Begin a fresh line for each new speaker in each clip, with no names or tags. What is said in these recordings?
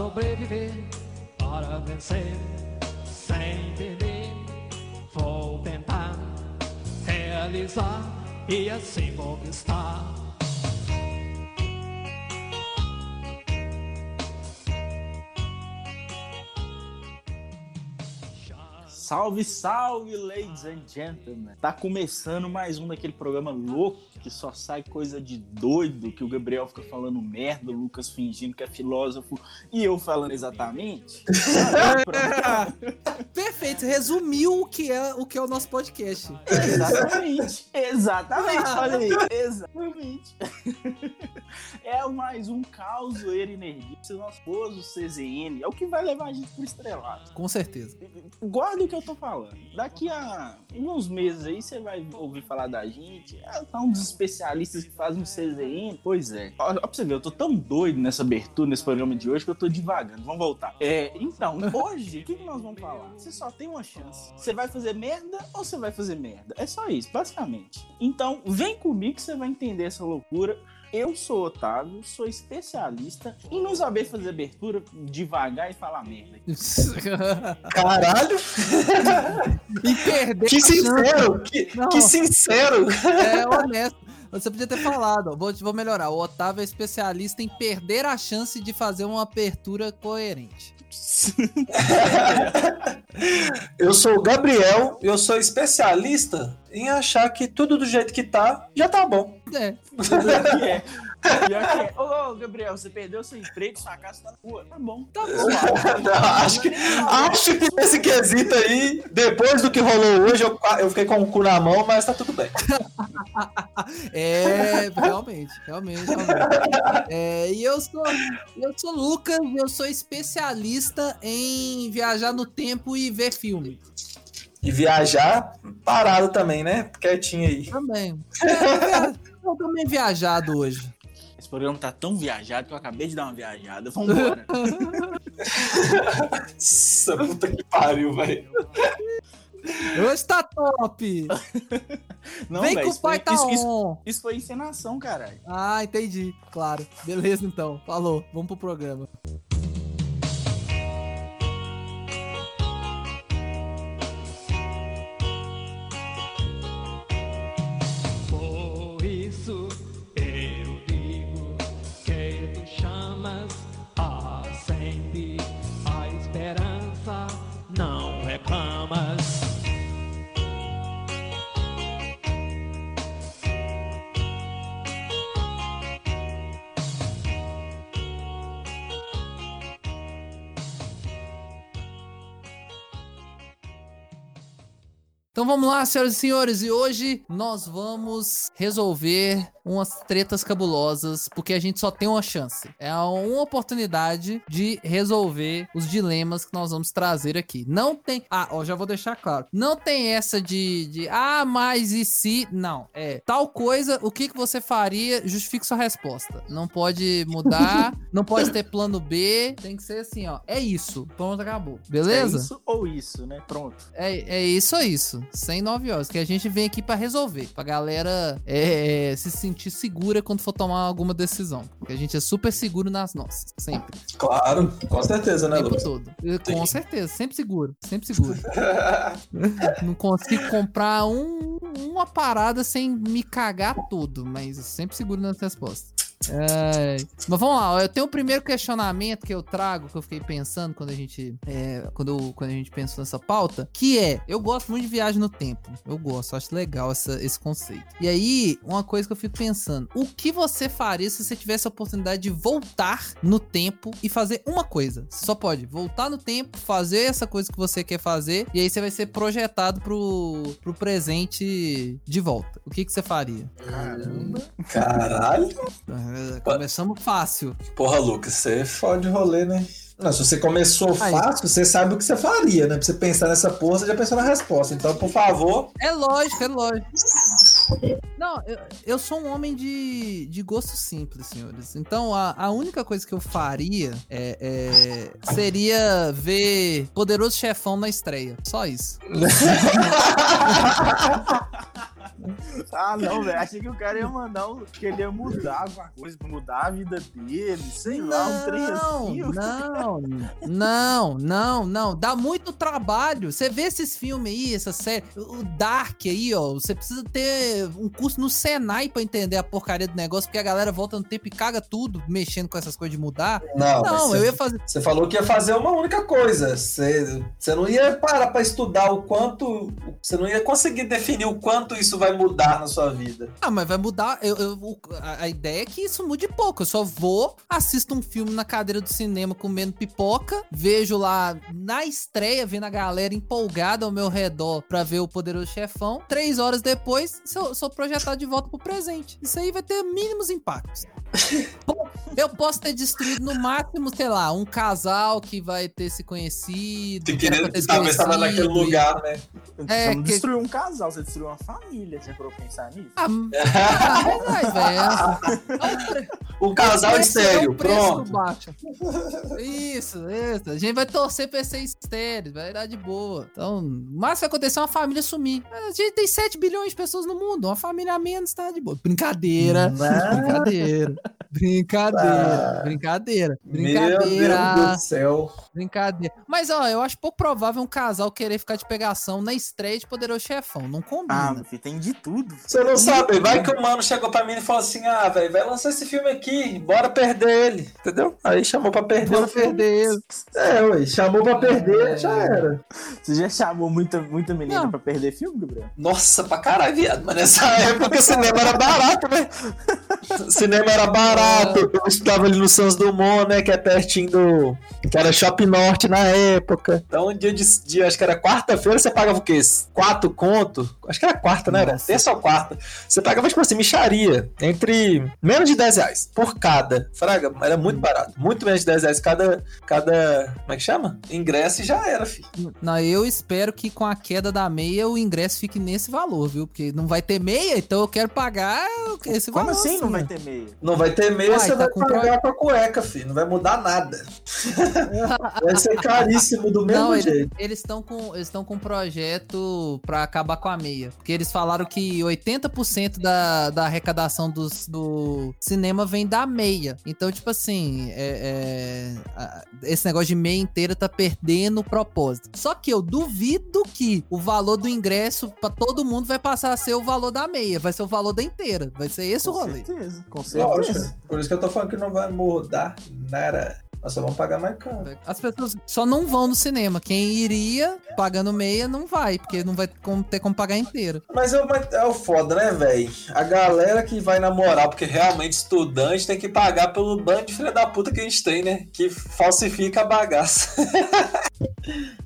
sobreviver, para vencer, sem temer. Vou tentar realizar e assim conquistar.
Salve, salve, ladies and gentlemen! Tá começando mais um daquele programa louco que só sai coisa de doido, que o Gabriel fica falando merda, o Lucas fingindo que é filósofo e eu falando exatamente.
Perfeito, resumiu o que é o que é o nosso podcast.
exatamente, exatamente, olha aí, exatamente. É mais um caos, ele Nerdice, nosso esposo CZN, é o que vai levar a gente pro estrelado.
Com certeza.
Guarda o que eu tô falando. Daqui a uns meses aí você vai ouvir falar da gente. É tá um dos especialistas que fazem o CZN. Pois é. Olha pra você ver, eu tô tão doido nessa abertura, nesse programa de hoje, que eu tô devagando. Vamos voltar. É, então, hoje, o que, que nós vamos falar? Você só tem uma chance. Você vai fazer merda ou você vai fazer merda? É só isso, basicamente. Então, vem comigo que você vai entender essa loucura. Eu sou Otávio, sou especialista em não saber fazer abertura devagar e falar merda.
Caralho!
e perder.
Que sincero! Que, que, sincero!
É honesto. Você podia ter falado, vou, vou melhorar. O Otávio é especialista em perder a chance de fazer uma abertura coerente.
eu sou o Gabriel, eu sou especialista em achar que tudo do jeito que tá, já tá bom.
É.
é. Pior que é. Ô, Gabriel, você perdeu seu emprego, sua casa tá na rua. Tá bom. Tá bom.
Não, acho, que, acho que nesse quesito aí, depois do que rolou hoje, eu, eu fiquei com o cu na mão, mas tá tudo bem.
é, realmente, realmente, realmente. É, e eu sou, eu sou Lucas, eu sou especialista em viajar no tempo e ver filme.
E viajar parado também, né? Quietinho aí.
Também. Eu tô meio viajado hoje.
Esse programa tá tão viajado que eu acabei de dar uma viajada. Vambora.
Nossa, puta que pariu, velho.
Hoje tá top!
Não,
Vem
véio,
que o pai
foi,
tá
isso,
on!
Isso, isso foi encenação, caralho.
Ah, entendi. Claro. Beleza, então. Falou. Vamos pro programa. Então vamos lá, senhoras e senhores, e hoje nós vamos resolver umas tretas cabulosas, porque a gente só tem uma chance. É uma oportunidade de resolver os dilemas que nós vamos trazer aqui. Não tem. Ah, ó, já vou deixar claro. Não tem essa de, de ah, mas e se? Não. É tal coisa, o que, que você faria? Justifique sua resposta. Não pode mudar, não pode ter plano B. Tem que ser assim, ó. É isso. Pronto, acabou. Beleza?
É isso ou isso, né? Pronto.
É, é isso ou isso. Sem nove horas. Que a gente vem aqui para resolver. Pra galera é, se sentir segura quando for tomar alguma decisão. Porque a gente é super seguro nas nossas. Sempre.
Claro, com certeza, né, Lucas?
todo. Com certeza. Sempre seguro. Sempre seguro. Não consigo comprar um, uma parada sem me cagar todo. Mas sempre seguro nas respostas. É, mas vamos lá, ó, eu tenho o primeiro questionamento que eu trago, que eu fiquei pensando quando a gente é, quando, eu- quando a gente pensou nessa pauta, que é, eu gosto muito de viagem no tempo, eu gosto, acho legal essa- esse conceito. E aí, uma coisa que eu fico pensando, o que você faria se você tivesse a oportunidade de voltar no tempo e fazer uma coisa? Você só pode voltar no tempo, fazer essa coisa que você quer fazer, e aí você vai ser projetado pro, pro presente de volta. O que, que você faria?
Caramba.
Caralho.
É, Começamos fácil.
Porra, Lucas, você fode o rolê, né? Não, se você começou
Aí.
fácil, você sabe o que você faria, né? Pra você pensar nessa porra, você já pensou na resposta. Então, por favor.
É lógico, é lógico. Não, eu, eu sou um homem de, de gosto simples, senhores. Então, a, a única coisa que eu faria é, é- seria ver Poderoso Chefão na estreia. Só isso.
Ah, não, velho. Achei que o cara ia mandar um. que ele ia mudar alguma coisa, mudar a vida dele, sei lá, um trem assim.
Não, não, não, não. Dá muito trabalho. Você vê esses filmes aí, essa série. O Dark aí, ó. Você precisa ter um curso no Senai pra entender a porcaria do negócio, porque a galera volta no tempo e caga tudo, mexendo com essas coisas de mudar.
Não,
Não,
você,
eu ia fazer.
você falou que ia fazer uma única coisa. Você, você não ia parar pra estudar o quanto. Você não ia conseguir definir o quanto isso vai mudar na sua vida.
Ah, mas vai mudar. Eu, eu- a ideia é que isso mude pouco. Eu só vou, assisto um filme na cadeira do cinema comendo pipoca, vejo lá na estreia, vendo a galera empolgada ao meu redor pra ver o Poderoso Chefão. Três horas depois, sou, sou projetado de volta pro presente. Isso aí vai ter mínimos impactos. Eu posso ter destruído no máximo, sei lá, um casal que vai ter se conhecido.
Que
que pra
querendo
se
talvez tava naquele
e-
lugar, né?
É,
você não
que-
destruiu um casal, você destruiu uma família, você parou pensar nisso?
Ah, ah, mas vai, velho.
O casal
é
estéreo,
o
pronto.
baixo. Isso, isso. A gente vai torcer pra ser estéreo, vai dar de boa. Então, o máximo que vai acontecer é uma família sumir. A gente tem 7 bilhões de pessoas no mundo, uma família a menos tá de boa. Brincadeira, brincadeira, brincadeira, brincadeira,
Meu Deus
brincadeira,
do céu.
brincadeira. Mas, ó, eu acho pouco provável um casal querer ficar de pegação na estreia de Poderoso Chefão, não
Ah,
combina.
filho, tem de tudo.
Você não sabe, vai que o mano chegou pra mim e falou assim: ah, velho, vai lançar esse filme aqui, bora perder ele. Entendeu? Aí chamou pra perder
Bora perder ele.
É, ué, chamou pra perder,
É.
já era.
Você já chamou muita, muita menina
Não.
pra perder filme, Gabriel?
Nossa, pra caralho, viado. Mas nessa época o cinema era barato, né? O cinema era barato. Eu estudava ali no Santos Dumont, né? Que é pertinho do. Que era Shopping Norte na época. Então, um dia de. dia acho que era quarta-feira, você pagava o quê? Quatro conto? Acho que era quarta, né? Era terça ou quarta. Você pagava, tipo assim, micharia. Entre menos de 10 reais por cada. Fraga, era muito barato. Muito menos de 10 reais cada. cada como é que chama? Ingresso e já era, filho.
Não, eu espero que com a queda da meia o ingresso fique nesse valor, viu? Porque não vai ter meia, então eu quero pagar esse
Como
valor.
assim não vai ter meia?
Não vai ter meia,
Uai,
você
tá
vai
com
pagar com a cueca, filho. Não vai mudar nada. vai ser caríssimo do mesmo
Não,
jeito.
eles estão com eles com um projeto pra acabar com a meia, porque eles falaram que 80% da, da arrecadação dos, do cinema vem da meia. Então, tipo assim, é- é, esse negócio de meia inteira tá perdendo o propósito. Só que eu duvido que o valor do ingresso pra todo mundo vai passar a ser o valor da meia, vai ser o valor da inteira, vai ser esse o
Com
rolê.
certeza, com
Lógico.
certeza.
Por isso que eu tô falando que não vai mudar nada. Nós só vamos pagar mais caro.
As pessoas só não vão no cinema. Quem iria pagando meia não vai, porque não vai ter como pagar inteira.
Mas é o, mas é o foda, né, velho? A galera que vai na moral, porque realmente estudante tem que pagar pelo bando de filha da puta que a gente tem, né? Que falsifica a bagaça.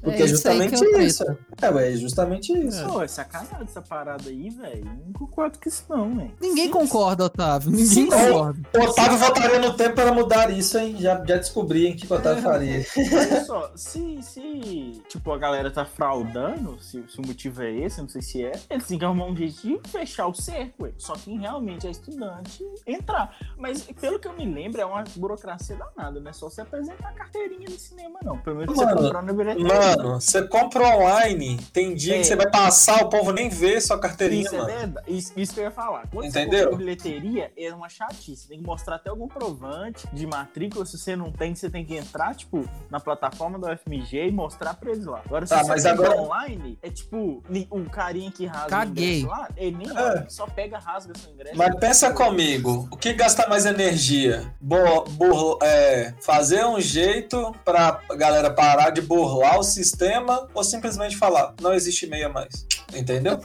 porque é,
É isso aí que
justamente
é
isso. É, ué, é justamente isso.
Pô, é sacanagem essa parada aí, velho. Não concordo com isso não, velho.
Ninguém
Sim,
concorda, Otávio. Ninguém
Sim,
concorda.
O Otávio voltaria no tempo para mudar isso, hein? Já, já descobri, hein, que o Otávio faria.
Olha só, se, se tipo, a galera tá fraudando, se, se o motivo é esse, não sei se é, eles têm que arrumar um jeito de fechar o cerco, ué. Só quem realmente é estudante entrar. Mas pelo que eu me lembro, é uma burocracia danada, não é só você apresentar a carteirinha no cinema, não. Pelo menos você
Mano,
comprar na bilheteria.
Mano, você compra online, tem dia
É.
que você vai passar, o povo nem vê sua carteirinha,
Isso, é
mano.
verdade. Isso, isso que eu ia falar. Quando
Entendeu?
você compra bilheteria, é uma chatice. Você tem que mostrar até algum provante de matrícula. Se você não tem, você tem que entrar, tipo, na plataforma do FMG e mostrar pra eles lá. Agora, se
Ah,
você
mas
compra
agora-
online, é tipo, o carinha que rasga
Caguei.
o ingresso lá, ele nem
É.
só pega, rasga seu ingresso.
Mas pensa comigo, o que gasta mais energia? Bo- bur- é, fazer um jeito pra galera parar de burlar o sistema ou simplesmente falar, não existe meia mais? Entendeu?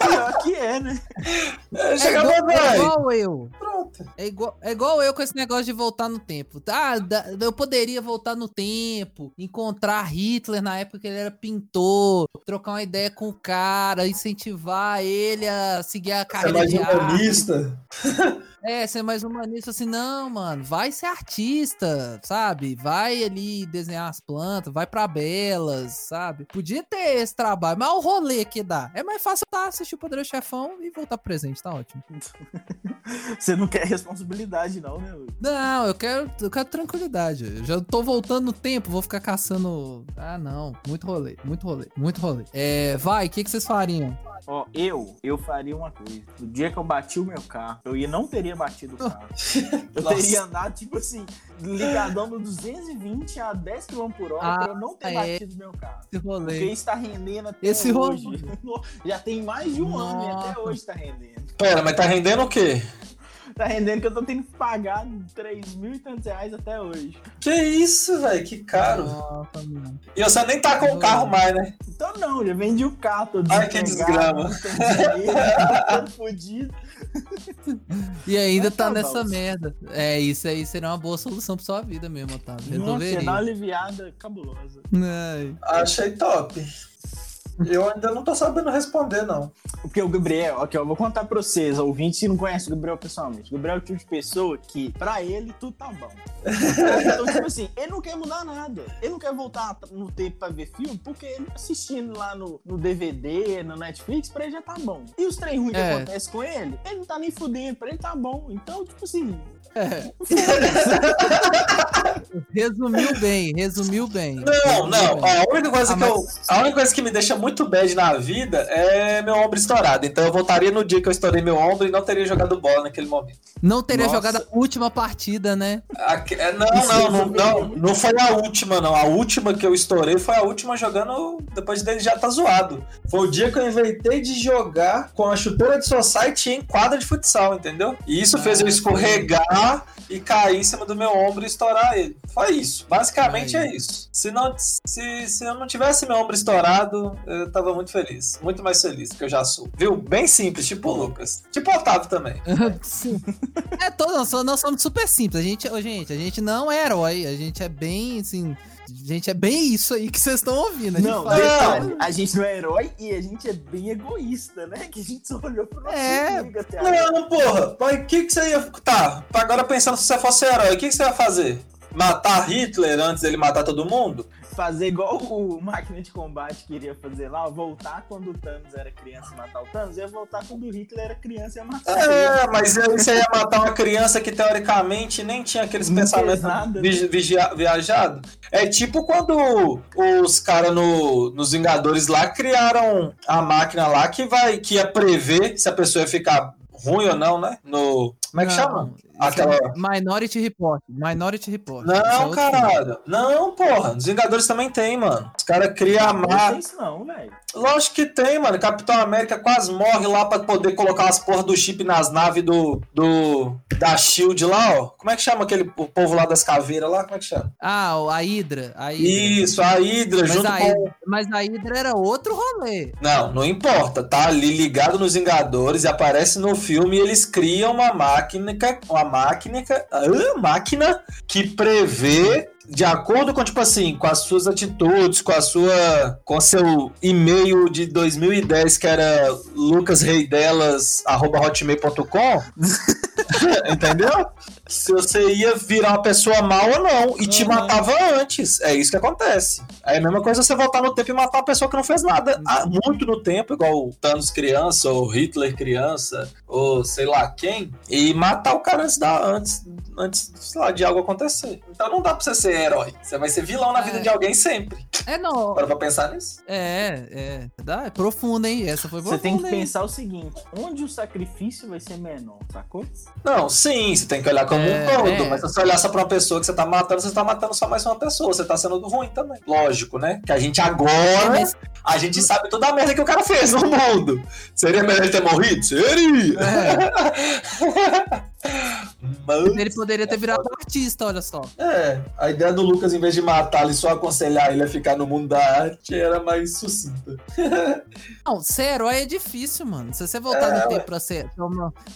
Pior que é, né?
É,
É é igual eu.
Pronto.
É igual, é igual eu com esse negócio de voltar no tempo. Ah, eu poderia voltar no tempo, encontrar Hitler na época que ele era pintor, trocar uma ideia com o cara, incentivar ele a seguir a
Você é
carreira
mais humanista.
É, ser mais humanista assim, não, mano, vai ser artista, sabe? Vai ali desenhar as plantas, vai pra belas, sabe? Podia ter esse trabalho, mas o rolê que dá. É mais fácil tá, assistir o Poderoso Chefão e voltar presente, tá ótimo.
Você não quer responsabilidade, não, né?
Não, eu quero, eu quero tranquilidade. Eu já tô voltando no tempo, vou ficar caçando. Ah, não. Muito rolê, muito rolê, muito rolê. É, vai, o que, que vocês fariam?
Ó, eu, eu faria uma coisa. No dia que eu bati o meu carro, eu ia, não teria batido o carro. Eu
Nossa.
teria andado, tipo assim, ligadão no 220 a 10 km por hora
Ah,
pra eu não ter
é.
batido meu carro.
Esse
Porque
rolê.
isso tá rendendo até
Esse
hoje.
rolê.
Já tem mais de um ano e até
Nossa.
hoje tá rendendo.
Pera, mas tá rendendo o quê?
Tá rendendo que eu tô tendo que pagar 3 mil e tantos reais até hoje.
Que isso, velho? Que caro.
Nossa.
E você nem tá com o carro mais, né?
Então não, já vendi o carro, tô
Ai, que desgrama.
todo fudido.
E ainda
Mas
tá
tá
nessa merda. É, isso aí seria uma boa solução pra sua vida mesmo, Otávio.
Nossa, ia
Resolveria.
dar uma aliviada cabulosa.
Ai.
Achei top. Eu ainda não tô sabendo responder, não.
Porque o Gabriel, ok, eu vou contar pra vocês, ouvintes que não conhecem o Gabriel pessoalmente. O Gabriel é o tipo de pessoa que, pra ele, tudo tá bom. Então, tipo assim, ele não quer mudar nada. Ele não quer voltar no tempo pra ver filme, porque ele assistindo lá no, no DVD, no Netflix, pra ele já tá bom. E os trem ruins que
É.
acontecem com ele, ele não tá nem fudendo, pra ele tá bom. Então, tipo assim,
É. Resumiu bem, resumiu bem.
Não,
Resumiu
não.
bem.
A única coisa
Ah,
que eu. A única coisa que me deixa muito bad na vida é meu ombro estourado. Então eu voltaria no dia que eu estourei meu ombro e não teria jogado bola naquele momento.
Não teria
Nossa.
jogado a última partida, né?
Aque- é, Não,
Isso
não, não, não,
muito
não foi a última, não. A última que eu estourei foi a última jogando depois dele já tá zoado. Foi o dia que eu inventei de jogar com a chuteira de society em quadra de futsal, entendeu? E isso fez eu
Ah,
escorregar e cair em cima do meu ombro e estourar ele. Foi isso. Basicamente é isso. Se, não, se, se eu não tivesse meu ombro estourado, eu tava muito feliz. Muito mais feliz que eu já sou. Viu? Bem simples, tipo o Lucas. Tipo o Otávio também.
Sim. É, todos nós, somos- super simples. A gente, gente, a gente não é herói. A gente é bem, assim. Gente é bem isso aí que vocês estão ouvindo. A gente
Não,
fala-
detalhe, a gente não é herói e a gente é bem egoísta, né? Que a gente só olhou pro nosso
É.
amigo até agora.
Não, porra. Mas o que, que você ia. Tá, agora pensando se você fosse herói, o que, que você ia fazer? Matar Hitler antes dele matar todo mundo?
Fazer igual o Máquina de Combate queria fazer lá, voltar quando o Thanos era criança e matar o Thanos, ia voltar quando o Hitler era criança e ia matar ele.
É, mas aí você ia matar uma criança que teoricamente nem tinha aqueles
Não
pensamentos
nada,
vi- vigia- viajados. É tipo quando os caras no, nos Vingadores lá criaram a máquina lá que vai que ia prever se a pessoa ia ficar ruim ou não, né? No. Como é que
Não,
chama?
Isso
Aquela.
é Minority Report. Minority Report. Isso é
Não,
outro filme.
caralho. Não, porra. Nos Vingadores também tem, mano. Os caras criam a
Não
máquina.
tem isso não, velho.
Lógico que tem, mano. Capitão América quase morre lá pra poder colocar as porras do chip nas naves do, do. da Shield lá, ó. Como é que chama aquele o povo lá das caveiras lá? Como é que chama?
Ah, a Hydra. A Hydra.
Isso, a Hydra
Mas
junto
a,
com.
Hydra, mas a Hydra era outro rolê.
Não, não importa. Tá ali ligado nos Vingadores e aparece no filme e eles criam uma máquina. Uma máquina. máquina que prevê. De acordo com, tipo assim, com as suas atitudes, com a sua. com seu e-mail de 2010, que era lucasreidelas.hotmail.com. Entendeu? Se você ia virar uma pessoa mal ou não. E te
Uhum.
matava antes. É isso que acontece. Aí a mesma coisa você voltar no tempo e matar uma pessoa que não fez nada há muito no tempo, igual o Thanos criança, ou Hitler criança, ou sei lá quem, e matar o cara antes, da, antes, antes sei lá, de algo acontecer. Então não dá pra você ser herói. Você vai ser vilão na
É.
vida de alguém sempre.
É, não.
Para pra pensar nisso.
É, é. Dá, é profunda, hein? Essa foi
Você
profunda.
tem que
hein?
pensar o seguinte, onde o sacrifício vai ser menor, sacou?
Não, sim, você tem que olhar como
É,
um todo,
é.
mas se você olhar só pra uma pessoa que você tá matando, você tá matando só mais uma pessoa, você tá sendo ruim também. Lógico, né? Que a gente
É,
agora,
mas-
a gente sabe toda a merda que o cara fez no mundo. Seria melhor ele ter morrido? Seria! Mas,
Ele poderia ter virado artista, olha só.
é, a ideia do Lucas, em vez de matá-lo e só aconselhar ele a ficar no mundo da arte, era mais sucinta.
Não, ser herói é difícil, mano. Se você voltar
É,
no tempo pra ser.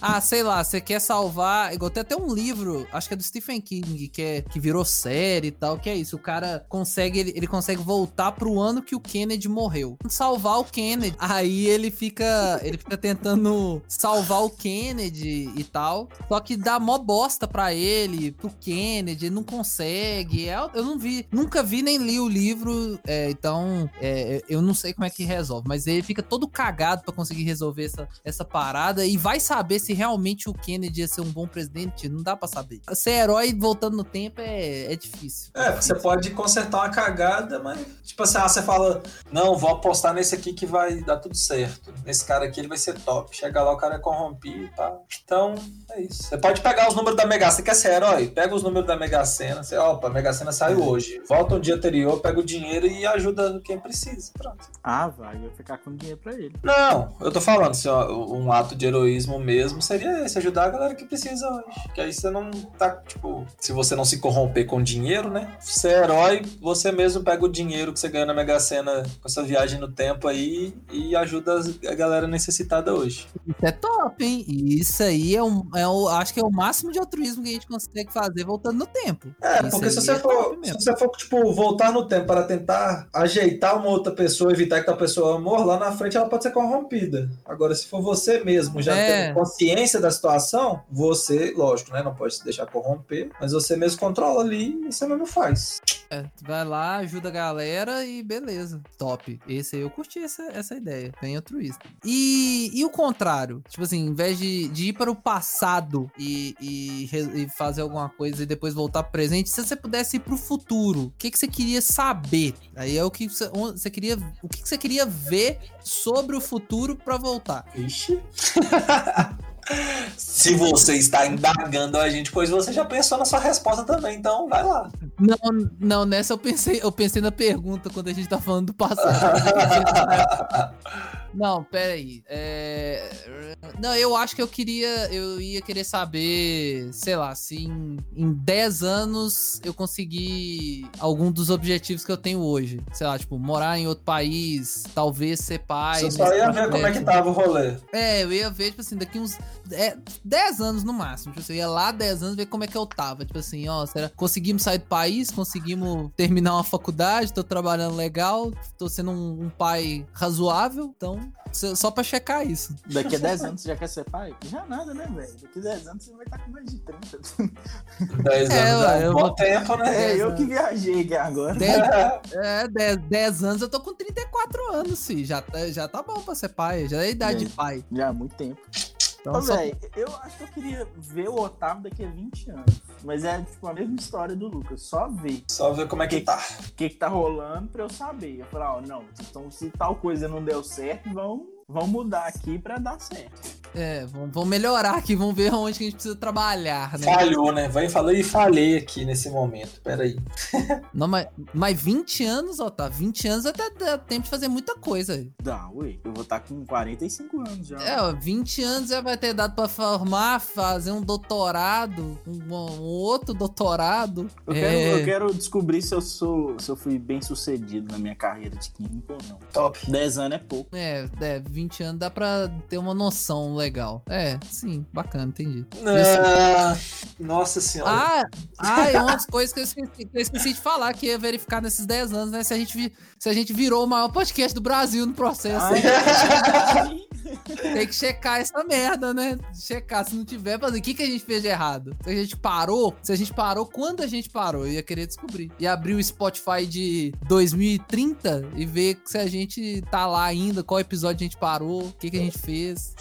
Ah, sei lá, você quer salvar. Igual tem até um livro, acho que é do Stephen King, que, é, que virou série e tal, que é isso. O cara consegue, ele, ele consegue voltar pro ano que o Kennedy morreu. Salvar o Kennedy. Aí ele fica. Ele fica tentando salvar o Kennedy e tal. Só Só que dá mó bosta pra ele, pro Kennedy, ele não consegue. É, Eu não vi, nunca vi nem li o livro, é, então é, eu não sei como é que resolve. Mas ele fica todo cagado pra conseguir resolver essa, essa parada e vai saber se realmente o Kennedy ia ser um bom presidente. Não dá pra saber. Ser herói voltando no tempo é, é difícil.
É, porque você pode consertar uma cagada, mas, tipo assim, ah, você fala, não, vou apostar nesse aqui que vai dar tudo certo. Nesse cara aqui ele vai ser top. Chega lá, o cara é corrompido, tá? Então, é isso. Você pode pegar os números da Mega Sena. Você quer ser herói? Pega os números da Mega Sena. Você, opa, a Mega Sena saiu hoje. Volta um dia anterior, pega o dinheiro e ajuda quem precisa. Pronto.
Ah, vai, eu vou ficar com dinheiro pra ele.
Não, eu tô falando, assim, ó, um ato de heroísmo mesmo seria esse, ajudar a galera que precisa hoje. Que aí você não tá, tipo, se você não se corromper com dinheiro, né? Você é herói, você mesmo pega o dinheiro que você ganha na Mega Sena com essa viagem no tempo aí e ajuda a galera necessitada hoje.
Isso é top, hein? E isso aí é, um, é o, acho que é o máximo de altruísmo que a gente consegue fazer voltando no tempo.
É,
Isso
porque se você,
é
for, se você for, tipo, voltar no tempo para tentar ajeitar uma outra pessoa, evitar que a pessoa morra, lá na frente ela pode ser corrompida. Agora, se for você mesmo, já
É.
tendo consciência da situação, você, lógico, né, não pode se deixar corromper, mas você mesmo controla ali e você mesmo faz.
É, vai lá, ajuda a galera e beleza. Top. Esse aí eu curti essa, essa ideia. Bem altruísta. E, e o contrário? Tipo assim, em vez de, de ir para o passado e, e, e fazer alguma coisa e depois voltar pro presente, se você pudesse ir pro futuro, o que, que você queria saber? Aí é o que você, você queria. O que, que você queria ver sobre o futuro pra voltar?
Ixi. Se você está indagando a gente, pois você já pensou na sua resposta também, então vai lá.
Não, não, nessa eu pensei, eu pensei na pergunta quando a gente tá falando do passado. Não, pera aí. É... Não, eu acho que eu queria. Eu ia querer saber, sei lá, se em, em 10 anos eu conseguir algum dos objetivos que eu tenho hoje. Sei lá, tipo, morar em outro país, talvez ser pai.
Você só
nesse
ia ver como é que tava o rolê.
É, eu ia ver, tipo assim, daqui uns é, 10 anos no máximo. Tipo, assim, eu ia lá 10 anos ver como é que eu tava. Tipo assim, ó, será conseguimos sair do país, conseguimos terminar uma faculdade, tô trabalhando legal, tô sendo um, um pai razoável, então, só pra checar isso.
Daqui a 10 anos você já quer ser pai? Já nada, né, velho? Daqui a 10 anos você vai estar com mais de 30.
10
É,
anos é
eu
um bom tempo, né?
É, eu
anos.
que viajei aqui agora.
10, é, 10, 10 anos eu tô com 34 anos, sim. Já tá, já tá bom pra ser pai, já é a idade
É.
de pai.
Já há muito tempo.
Então,
Ô,
só-
velho, eu acho que eu queria ver o Otávio daqui a 20 anos. Mas é tipo a mesma história do Lucas. Só ver
Só ver como é que tá.
o que, que tá rolando pra eu saber. Eu falar, ó, não, então se tal coisa não deu certo, vão, vão mudar aqui pra dar certo.
é, vamos, vamos melhorar aqui, vamos ver onde que a gente precisa trabalhar, né?
Falhou, né? Vai falei e falhei aqui nesse momento. Pera aí.
Não, mas, mas 20 anos, ó, tá? 20 anos até dá tempo de fazer muita coisa.
Dá, ué. Eu vou estar com 45 anos já.
É, ó, 20 anos já vai ter dado pra formar, fazer um doutorado, um, um outro doutorado.
Eu, quero,
É,
eu quero descobrir se eu sou se eu fui bem sucedido na minha carreira de químico ou não.
Top.
10 anos é pouco.
É, é, 20 anos dá pra ter uma noção legal. É, sim, bacana, entendi.
Ah, nossa senhora.
Ah, ah, é umas coisas que eu, esqueci, que eu esqueci de falar, que ia verificar nesses 10 anos, né? Se a gente, se a gente virou o maior podcast do Brasil no processo.
É
Tem que checar essa merda, né? Checar. Se não tiver, fazer o que, que a gente fez de errado? Se a gente parou, se a gente parou, quando a gente parou? Eu ia querer descobrir. E abrir o Spotify de 2030 e ver se a gente tá lá ainda, qual episódio a gente parou, o que, que a gente fez.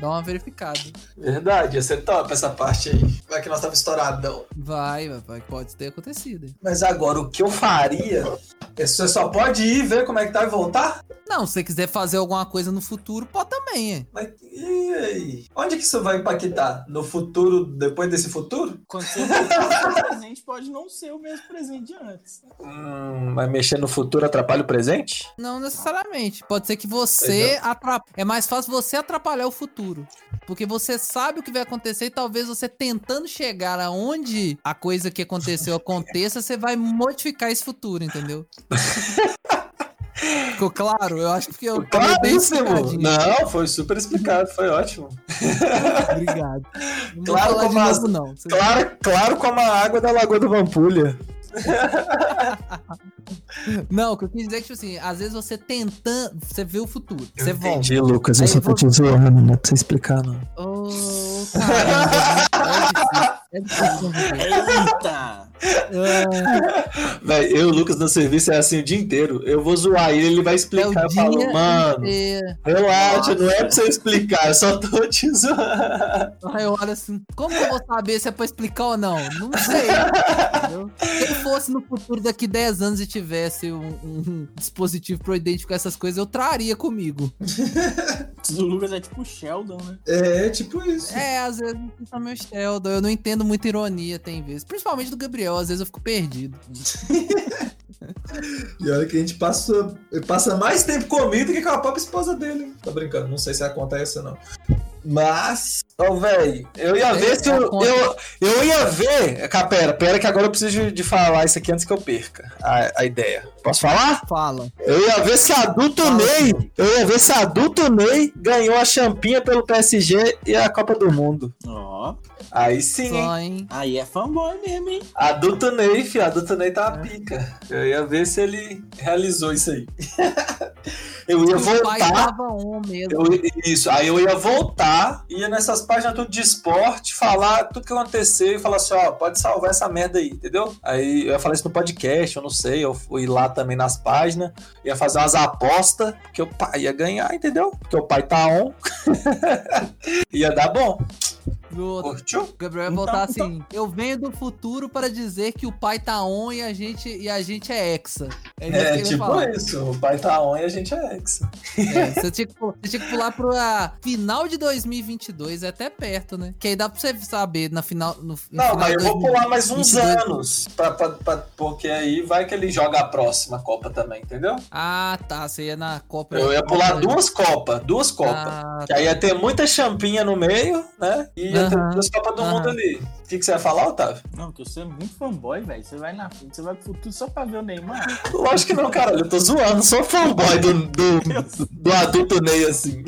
Dá uma verificada.
Verdade, ia ser top essa parte aí. Vai que nós tava estouradão.
Vai, vai, pode ter acontecido.
Mas agora, o que eu faria? é Você só pode ir ver como é que tá e voltar?
Não, se você quiser fazer alguma coisa no futuro, pode também, é.
Mas e aí? Onde que isso vai impactar? No futuro, depois desse futuro?
Quando você o presente pode não ser o mesmo presente de antes.
Hum, mas mexer no futuro atrapalha o presente?
Não necessariamente. Pode ser que você atrapalhe. É mais fácil você atrapalhar o futuro. Porque você sabe o que vai acontecer e talvez você tentando chegar aonde a coisa que aconteceu aconteça, você vai modificar esse futuro, entendeu? Ficou claro? Eu acho que eu falei bem
Claríssimo!
explicadinho.
Não, foi super explicado, foi ótimo.
Obrigado. Não
Claro como as-
novo, não. Você-
Claro, claro como a água da Lagoa do Vampulha.
Não, o que eu quis dizer é que, tipo assim, às vezes você tentando, você vê o futuro, você volta.
Entendi, Lucas. Eu só
eu
tô te zoando, não é pra você explicar, não.
Ô, caramba, é difícil. É difícil conviver.
Eita!
Ah,
Véi, eu e o Lucas no serviço é assim o dia inteiro. Eu vou zoar ele, ele vai
É
explicar.
o
eu falo, mano,
inteiro.
relaxa, não é pra você explicar, eu só tô te zoando.
Aí eu olho assim, como eu vou saber se é pra explicar ou não? Não sei. entendeu? Se eu fosse no futuro daqui 10 anos e tivesse um, um dispositivo pra eu identificar essas coisas, eu traria comigo.
O Lucas é tipo o Sheldon, né?
É, tipo isso.
É, às vezes tá meu Sheldon, eu não entendo muita ironia, tem vezes. Principalmente do Gabriel, às vezes eu fico perdido.
E olha que a gente passa, passa mais tempo comigo do que com a própria esposa dele. Tô brincando, não sei se acontece ou não. Mas, ô, velho, eu ia ver se eu, eu. Eu ia ver. Pera, pera, que agora eu preciso de, de falar isso aqui antes que eu perca a, a ideia. Posso falar?
Fala.
Eu ia ver se adulto
Fala,
Ney. Eu ia ver se adulto Ney ganhou a champinha pelo PSG e a Copa do Mundo.
Ó.
Aí sim?
Só, hein?
Aí é fanboy mesmo, hein?
Adulto Ney, filho, adulto Ney tá uma
É.
pica. Eu ia ver se ele realizou isso aí. eu ia
pai
voltar.
tava on mesmo.
eu- isso, aí eu ia voltar, ia nessas páginas tudo de esporte, falar tudo que aconteceu e falar assim: ó, pode salvar essa merda aí, entendeu? Aí eu ia falar isso no podcast, eu não sei, eu fui lá também nas páginas, ia fazer umas apostas, porque o pai ia ganhar, entendeu? Porque o pai tá on. ia dar bom.
O
Curtiu?
Gabriel vai
Então-
voltar assim: Eu venho do futuro para dizer que o pai tá on e a gente, e a gente é hexa. É,
É, tipo
falar.
isso, o pai tá on e a gente é ex.
É, você, tinha que, você tinha que pular pro ah, final de 2022, é até perto, né? Que aí dá pra você saber na final. No, no
Não,
final
mas eu vou pular mais uns
2022.
anos. Pra, pra- pra- porque aí vai que ele joga a próxima Copa também, entendeu?
Ah, tá. Você ia na Copa.
Eu ia pular duas Copas, duas Copas.
Ah,
Que aí ia ter muita champinha no meio, né? E ter
Aham,
duas Copas do
aham.
Mundo ali. O que, que você ia falar, Otávio?
Não, que eu sou muito fanboy, velho. Você vai na frente, você vai pro futuro só pra ver o Neymar.
Lógico que não, caralho. Eu tô zoando, sou fanboy do, do, do adulto Ney assim.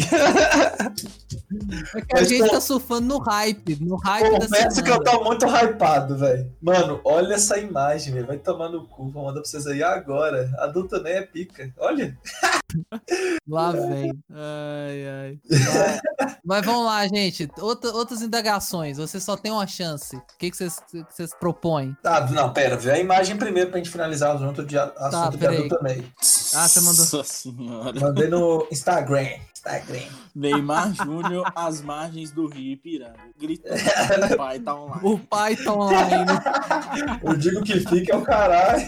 é que a
Mas,
gente
pô-
tá surfando no hype. No hype da
Confesso que eu tô muito hypado, velho. Mano, olha essa imagem, velho. Vai tomar no cu. Vou mandar pra vocês aí agora. Adulto Ney é pica. Olha.
Lá vem. Ai, ai. Vai. Mas vamos lá, gente. Outra- outras indagações. Você só tem uma chance. O que vocês propõem?
Ah, não, pera. Vê a imagem primeiro pra gente finalizar o assunto de a- assunto de
peraí.
adulto Ney.
Ah, você mandou.
Nossa senhora.
Mandei no Instagram. Instagram.
Neymar Júnior às margens do Rio Ipiranga. Gritando. o pai tá online.
O pai tá online.
Eu digo que fica é o caralho.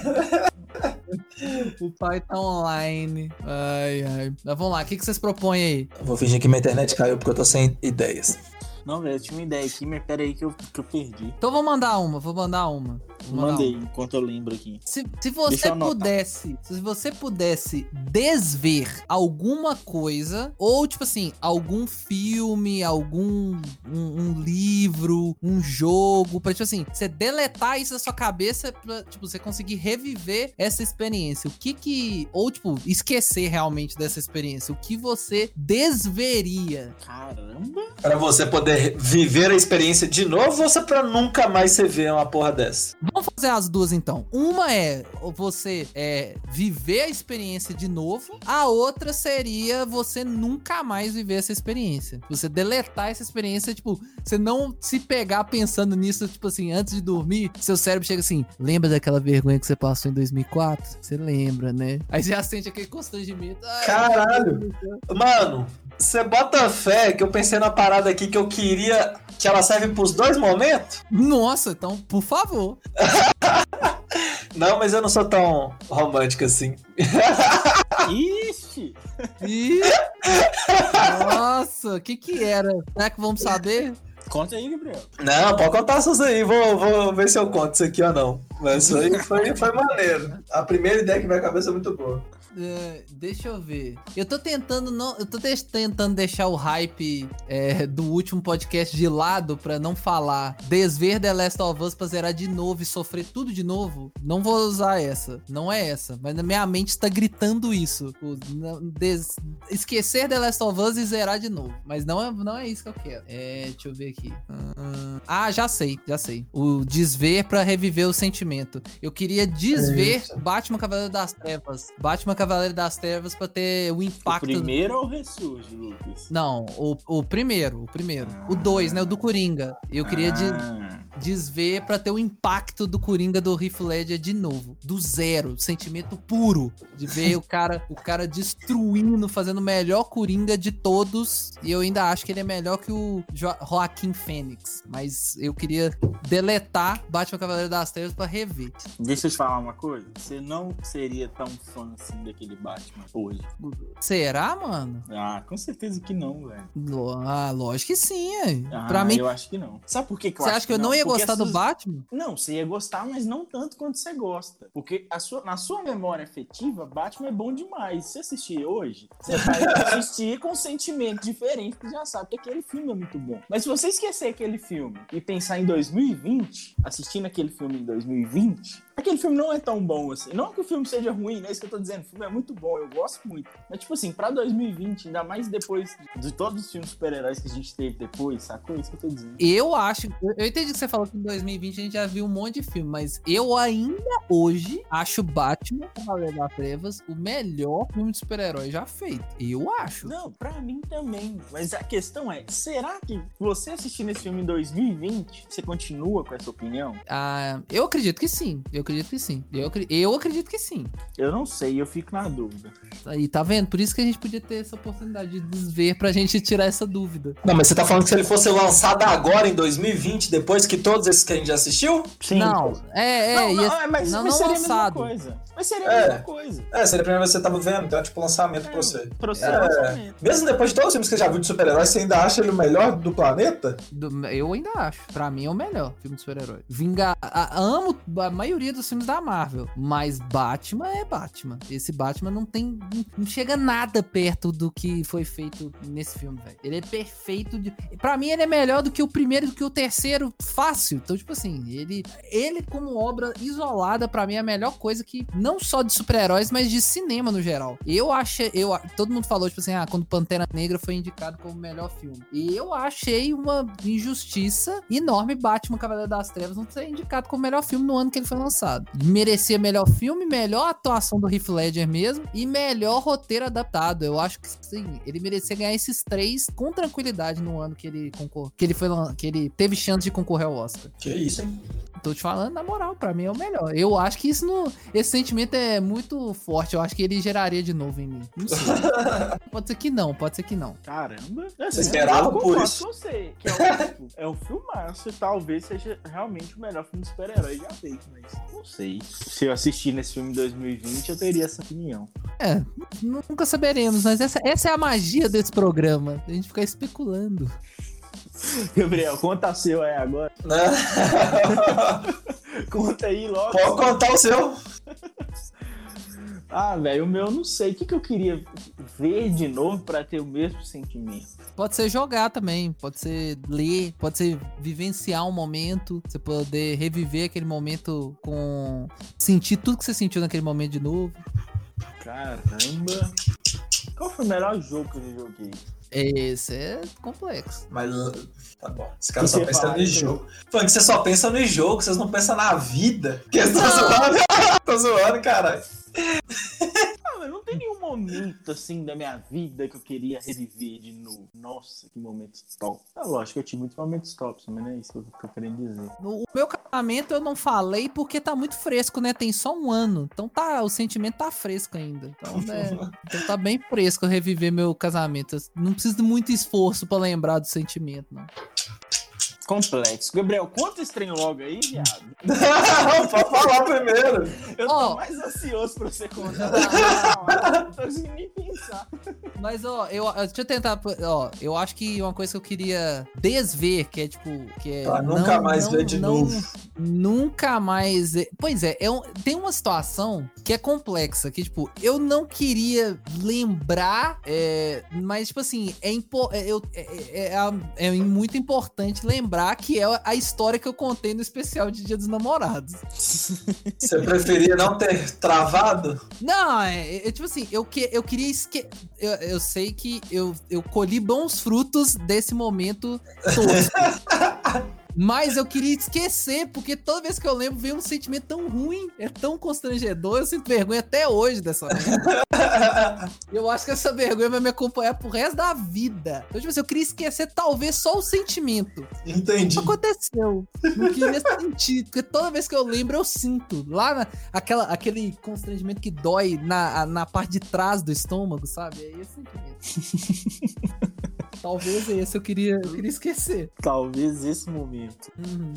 O pai tá online. Ai, ai. Mas vamos lá, o que, que vocês propõem aí?
Vou fingir que minha internet caiu porque eu tô sem ideias.
Não, velho, eu tinha uma ideia aqui, mas pera aí que eu, que eu perdi.
Então vou mandar uma, vou mandar uma. Vou mandar
Mandei,
uma.
enquanto eu lembro aqui.
Se, se você pudesse, se você pudesse desver alguma coisa, ou tipo assim, algum filme, algum um, um livro, um jogo, pra tipo assim, você deletar isso da sua cabeça pra, tipo, você conseguir reviver essa experiência. O que que, ou tipo, esquecer realmente dessa experiência, o que você desveria?
Caramba!
Pra você poder viver a experiência de novo ou só pra nunca mais você ver uma porra dessa?
Vamos fazer as duas então. Uma é você é, viver a experiência de novo. A outra seria você nunca mais viver essa experiência. Você deletar essa experiência, tipo, você não se pegar pensando nisso, tipo assim, antes de dormir, seu cérebro chega assim: lembra daquela vergonha que você passou em 2004? Você lembra, né? Aí você já sente aquele constrangimento. Ai,
Caralho! Mano, você bota fé que eu pensei na parada aqui que eu queria que ela serve pros dois momentos?
Nossa, então, por favor.
Não, mas eu não sou tão romântico assim.
Ixi!
Nossa, o que que era? Será que vamos saber?
Conta aí, Gabriel.
Não, pode contar essas aí, vou, vou ver se eu conto isso aqui ou não. Mas isso aí foi, foi maneiro. A primeira ideia que veio à cabeça é muito boa.
É, deixa eu ver. Eu tô tentando não, eu tô de- tentando deixar o hype é, do último podcast de lado pra não falar desver The Last of Us pra zerar de novo e sofrer tudo de novo. Não vou usar essa, não é essa, mas na minha mente está gritando isso. O- des- esquecer The Last of Us e zerar de novo, mas não é, não é isso que eu quero. É, deixa eu ver aqui. Ah, já sei, já sei. O desver pra reviver o sentimento. Eu queria desver
Isso.
Batman Cavaleiro das Trevas. Batman Cavaleiro das Trevas pra ter o
O
impacto.
primeiro ou ressurge, Lucas?
Não, o, o primeiro, o primeiro. O 2, né? O do Coringa. Eu queria de-
Ah,
desver pra ter o impacto do Coringa do Heath Ledger de novo. Do zero. Sentimento puro. De ver o cara, o cara destruindo, fazendo o melhor Coringa de todos. E eu ainda acho que ele é melhor que o Jo- Joaquim Fênix. Mas eu queria deletar Batman Cavaleiro das Trevas pra rever.
Deixa eu te falar uma coisa. Você não seria tão fã assim daquele Batman hoje.
Será, mano?
Ah, com certeza que não, velho.
Ah, lógico que sim, é.
Ah,
pra mim,
eu acho que não. Sabe por que, que eu
você
acho
acha que eu não ia
Porque
gostar do
suas-
Batman?
Não, você ia gostar, mas não tanto quanto você gosta. Porque a sua, na sua memória afetiva, Batman é bom demais. Se assistir hoje, você vai assistir com um sentimento diferente, porque já sabe que aquele filme é muito bom. Mas se você esquecer aquele filme e pensar em 2020, assistindo aquele filme em 2020, aquele filme não é tão bom assim. Não que o filme seja ruim, não é isso que eu tô dizendo. O filme é muito bom, eu gosto muito. Mas, tipo assim, pra 2020, ainda mais depois de todos os filmes super-heróis que a gente teve depois, sacou? É isso que eu tô dizendo.
Eu acho. eu- Eu entendi que você falou que em 2020 a gente já viu um monte de filme, mas eu ainda hoje acho Batman Cavaleiro das Trevas o melhor filme de super-herói já feito. Eu acho.
Não, pra mim também. Mas a questão é, será que você assistindo esse filme em 2020, você continua com essa opinião?
Ah, eu acredito que sim. Eu acredito que sim. Eu, acri- eu acredito que sim.
Eu não sei, eu fico na dúvida.
Aí, tá vendo? Por isso que a gente podia ter essa oportunidade de desver pra gente tirar essa dúvida.
Não, mas você tá falando que se ele fosse lançado agora, em 2020, depois que todos esses que a gente já assistiu?
Sim.
Não, é, é,
não, não,
ia-
é, mas,
não,
mas
não
seria
lançado.
a mesma coisa. Mas seria a
É.
mesma coisa.
É, seria a primeira vez que você tava vendo, então é tipo lançamento pra você.
Pra você,
É.
lançamento.
Mesmo depois de todos os filmes que você já viu de super-heróis, você ainda acha ele o melhor do planeta?
Do- Eu ainda acho. Pra mim é o melhor filme de super-herói. Vingar. amo a maioria dos filmes da Marvel. Mas Batman é Batman. Esse Batman não tem. Não, chega nada perto do que foi feito nesse filme, velho. Ele é perfeito. De, pra mim, ele é melhor do que o primeiro do que o terceiro. Fácil. Então, tipo assim, ele. Ele, como obra isolada, pra mim, é a melhor coisa que. Não só de super-heróis, mas de cinema no geral. Eu achei. Eu, todo mundo falou, tipo assim, ah, quando Pantera Negra foi indicado como melhor filme. E eu achei uma injustiça enorme Batman Cavaleiro das Trevas não ser indicado como melhor filme no ano que ele foi lançado. Merecia melhor filme, melhor atuação do Heath Ledger mesmo e melhor roteiro adaptado. Eu acho que sim, ele merecia ganhar esses três com tranquilidade no ano que ele concor que ele foi que ele teve chance de concorrer ao Oscar.
Que isso, hein?
Tô te falando na moral, pra mim é o melhor. Eu acho que isso não, esse sentimento é muito forte. Eu acho que ele geraria de novo em mim. Não sei. pode ser que não, pode ser que não.
Caramba.
Você esperava
eu
por isso?
com você, que é um, tipo, é um filmaço e talvez seja realmente o melhor filme de super-herói já feito, mas não sei. Se eu assistir nesse filme em 2020, eu teria essa opinião.
É, nunca saberemos, mas essa, essa é a magia desse programa. A gente ficar especulando.
Gabriel, conta a seu aí agora. Conta aí logo.
Pode contar o seu.
Ah, velho, o meu eu não sei. O que, que eu queria ver de novo pra ter o mesmo sentimento?
Pode ser jogar também, pode ser ler, pode ser vivenciar um momento, você poder reviver aquele momento com. sentir tudo que você sentiu naquele momento de novo.
Caramba. Qual foi o melhor jogo que eu joguei?
Esse é complexo.
Mas tá bom. Esse cara só
Você
pensa no jogo. Falando que você só pensa no jogo, vocês não pensam na vida. Porque você tá zoando. Tô zoando, caralho.
Mas não tem nenhum momento assim da minha vida que eu queria reviver de novo. Nossa, que momento top. Ah, lógico, eu tive muitos momentos tops, mas não é isso que eu tô querendo dizer.
No o meu casamento eu não falei porque tá muito fresco, né? Tem só um ano. Então tá, o sentimento tá fresco ainda. Então, né, então tá bem fresco reviver meu casamento. Eu não preciso de muito esforço pra lembrar do sentimento, não.
Complexo. Gabriel, conta esse trem logo aí, viado.
Não, pode falar primeiro.
Eu tô
Ó.
mais ansioso pra você contar. Não, não tô conseguindo nem pensar.
Mas, ó, eu, eu- deixa eu tentar. Ó, eu acho que uma coisa que eu queria desver, que é tipo. Que é
Pra nunca mais ver de novo.
Nunca mais. Pois é, é um- tem uma situação que é complexa, que, tipo, eu não queria lembrar, é, mas, tipo assim, é, impo- é, eu- é- é- é- é muito importante lembrar que é a história que eu contei no especial de Dia dos Namorados.
Você preferia não ter travado?
Não, é, é, tipo assim, eu, que, eu queria esque... eu, eu sei que eu, eu colhi bons frutos desse momento todo. Mas eu queria esquecer, porque toda vez que eu lembro, vem um sentimento tão ruim, é tão constrangedor, eu sinto vergonha até hoje dessa. Eu acho que essa vergonha vai me acompanhar pro resto da vida. Então, tipo assim, eu queria esquecer talvez só o sentimento.
Entendi.
Aconteceu. Não queria sentir. Porque toda vez que eu lembro, eu sinto. Lá, na, aquela, aquele constrangimento que dói na, na parte de trás do estômago, sabe? É esse sentimento. Talvez esse eu queria, eu queria esquecer.
Talvez esse momento.
Uhum.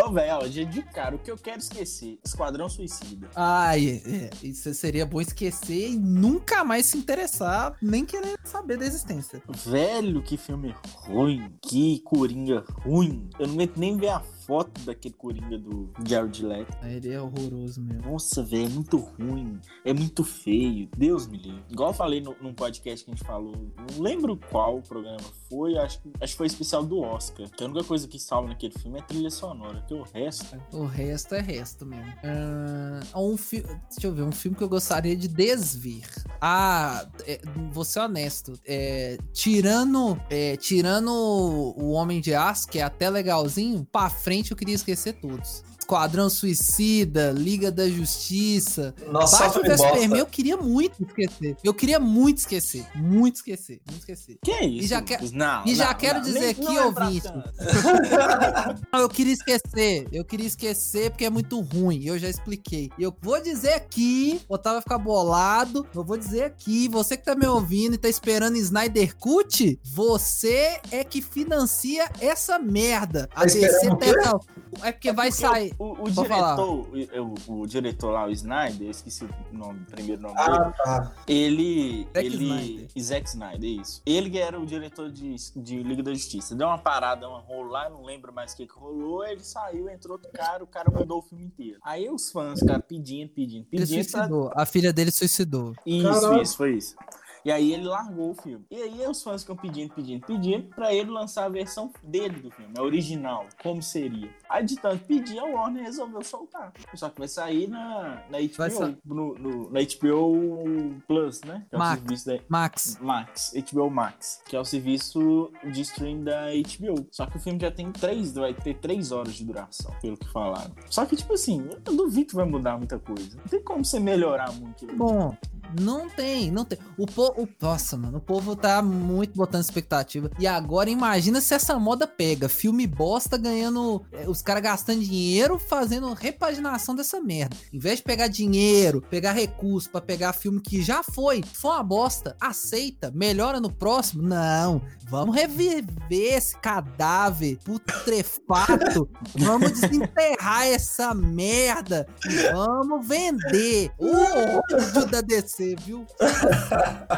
Ô, velho, já de cara, o que eu quero esquecer? Esquadrão Suicida.
Ai, é, isso seria bom esquecer e nunca mais se interessar, nem querer saber da existência.
Velho, que filme ruim. Que coringa ruim. Eu não aguento nem ver a foto daquele coringa do Jared Leto.
Ele é horroroso mesmo.
Nossa, velho, é muito ruim. É muito feio. Deus me livre. Igual eu falei no, num podcast que a gente falou, não lembro qual programa foi, acho, acho que foi especial do Oscar. Que a única coisa que salva naquele filme é trilha sonora. Que o resto.
O resto é resto mesmo. Ah, um fi... Deixa eu ver, um filme que eu gostaria de desvir. Ah, é, vou ser honesto. É, tirando, é, tirando o Homem de Aço, que é até legalzinho, pra frente eu queria esquecer todos. Esquadrão Suicida, Liga da Justiça.
Nossa,
Batman vs Superman eu queria muito esquecer. Eu queria muito esquecer. Muito esquecer. Muito esquecer.
Que é isso?
E já que-
Não,
e já
não,
quero
não,
dizer aqui,
é
ouvinte. Não, eu queria esquecer. Eu queria esquecer porque é muito ruim. Eu já expliquei. E eu vou dizer aqui, o Otávio vai ficar bolado. Eu vou dizer aqui, você que tá me ouvindo e tá esperando Snyder Cut, você é que financia essa merda. A
Tá quê?
tá- É porque vai
Porque
sair.
O, o diretor, o, o diretor lá, o Snyder, eu esqueci o nome, o primeiro nome dele.
Ah, tá.
Ele.
Zack
ele
Snyder.
Zack Snyder, isso. Ele que era o diretor de, de Liga da Justiça. Deu uma parada, uma rolar, não lembro mais o que, que rolou. Ele saiu, entrou outro cara, o cara mudou o filme inteiro. Aí os fãs, cara, pedindo, pedindo,
Ele
pedindo. pra-
suicidou. A filha dele suicidou.
Isso,
Caralho.
isso, foi isso. E aí ele largou o filme. E aí os fãs ficam pedindo, pedindo, pedindo pra ele lançar a versão dele do filme, a original, como seria. Aí de tanto pedir, a Warner resolveu soltar. Só que vai sair na, na HBO,
sa-
no, no- na HBO Plus, né? Que é o
Max.
serviço da
Max.
Max, HBO Max, que é o serviço de stream da HBO. Só que o filme já tem três, vai ter três horas de duração, pelo que falaram. Só que, tipo assim, eu duvido que vai mudar muita coisa. Não tem como você melhorar muito.
Bom, não tem, não tem. O povo. Nossa, mano, o povo tá muito botando expectativa. E agora imagina se essa moda pega. Filme bosta ganhando. é, Os caras gastando dinheiro fazendo repaginação dessa merda. Em vez de pegar dinheiro, pegar recurso pra pegar filme que já foi, foi uma bosta, aceita, melhora no próximo. Não. Vamos reviver esse cadáver putrefato. Vamos desenterrar essa merda. Vamos vender. O ódio da DC, viu?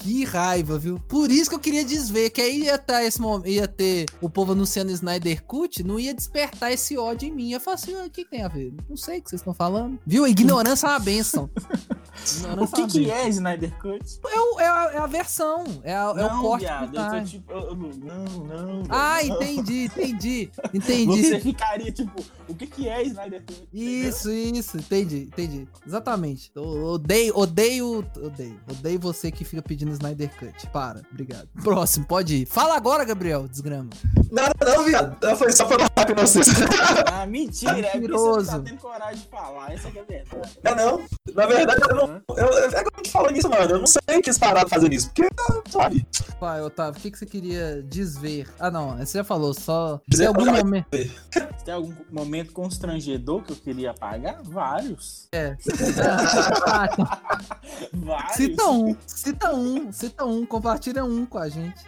Que raiva, viu? Por isso que eu queria desver, que aí ia, tá esse, mom- ia ter o povo anunciando Snyder Cut, não ia despertar esse ódio em mim. Eu falo assim, "Ah, o que, que tem a ver? Não sei o que vocês estão falando. Viu? Ignorância é uma benção.
O que,
é
que é Snyder Cut?
É, é a, é a versão, é, a- é o
não,
corte
viado, eu
tá.
tipo. eu- não, não, não.
Ah,
não.
entendi, entendi, entendi.
Você ficaria tipo, o que, que é Snyder Cut?
Isso, isso, entendi, entendi. Exatamente. Eu odeio, odeio, odeio. Odeio você que fica pedindo Snyder Cut. Para, obrigado. Próximo, pode ir. Fala agora, Gabriel, desgrama.
Nada não, viado. Foi só pelo hype na vocês.
Ah, mentira, é porque você não
Mentiroso.
tá tendo coragem de falar, essa que é a verdade.
É não. Na verdade, eu não. Eu, eu, é que eu te falo nisso, mano. Eu não sei que eles pararam fazendo isso. Porque, sabe?
Vai, Otávio, o que, que você queria desver? Ah, não, você já falou, só. Tem algum
pra-
momento.
Tem algum momento constrangedor que eu queria apagar? Vários.
É. Ah, então,
Vários.
cita um, cita um, cita um, compartilha um com a gente.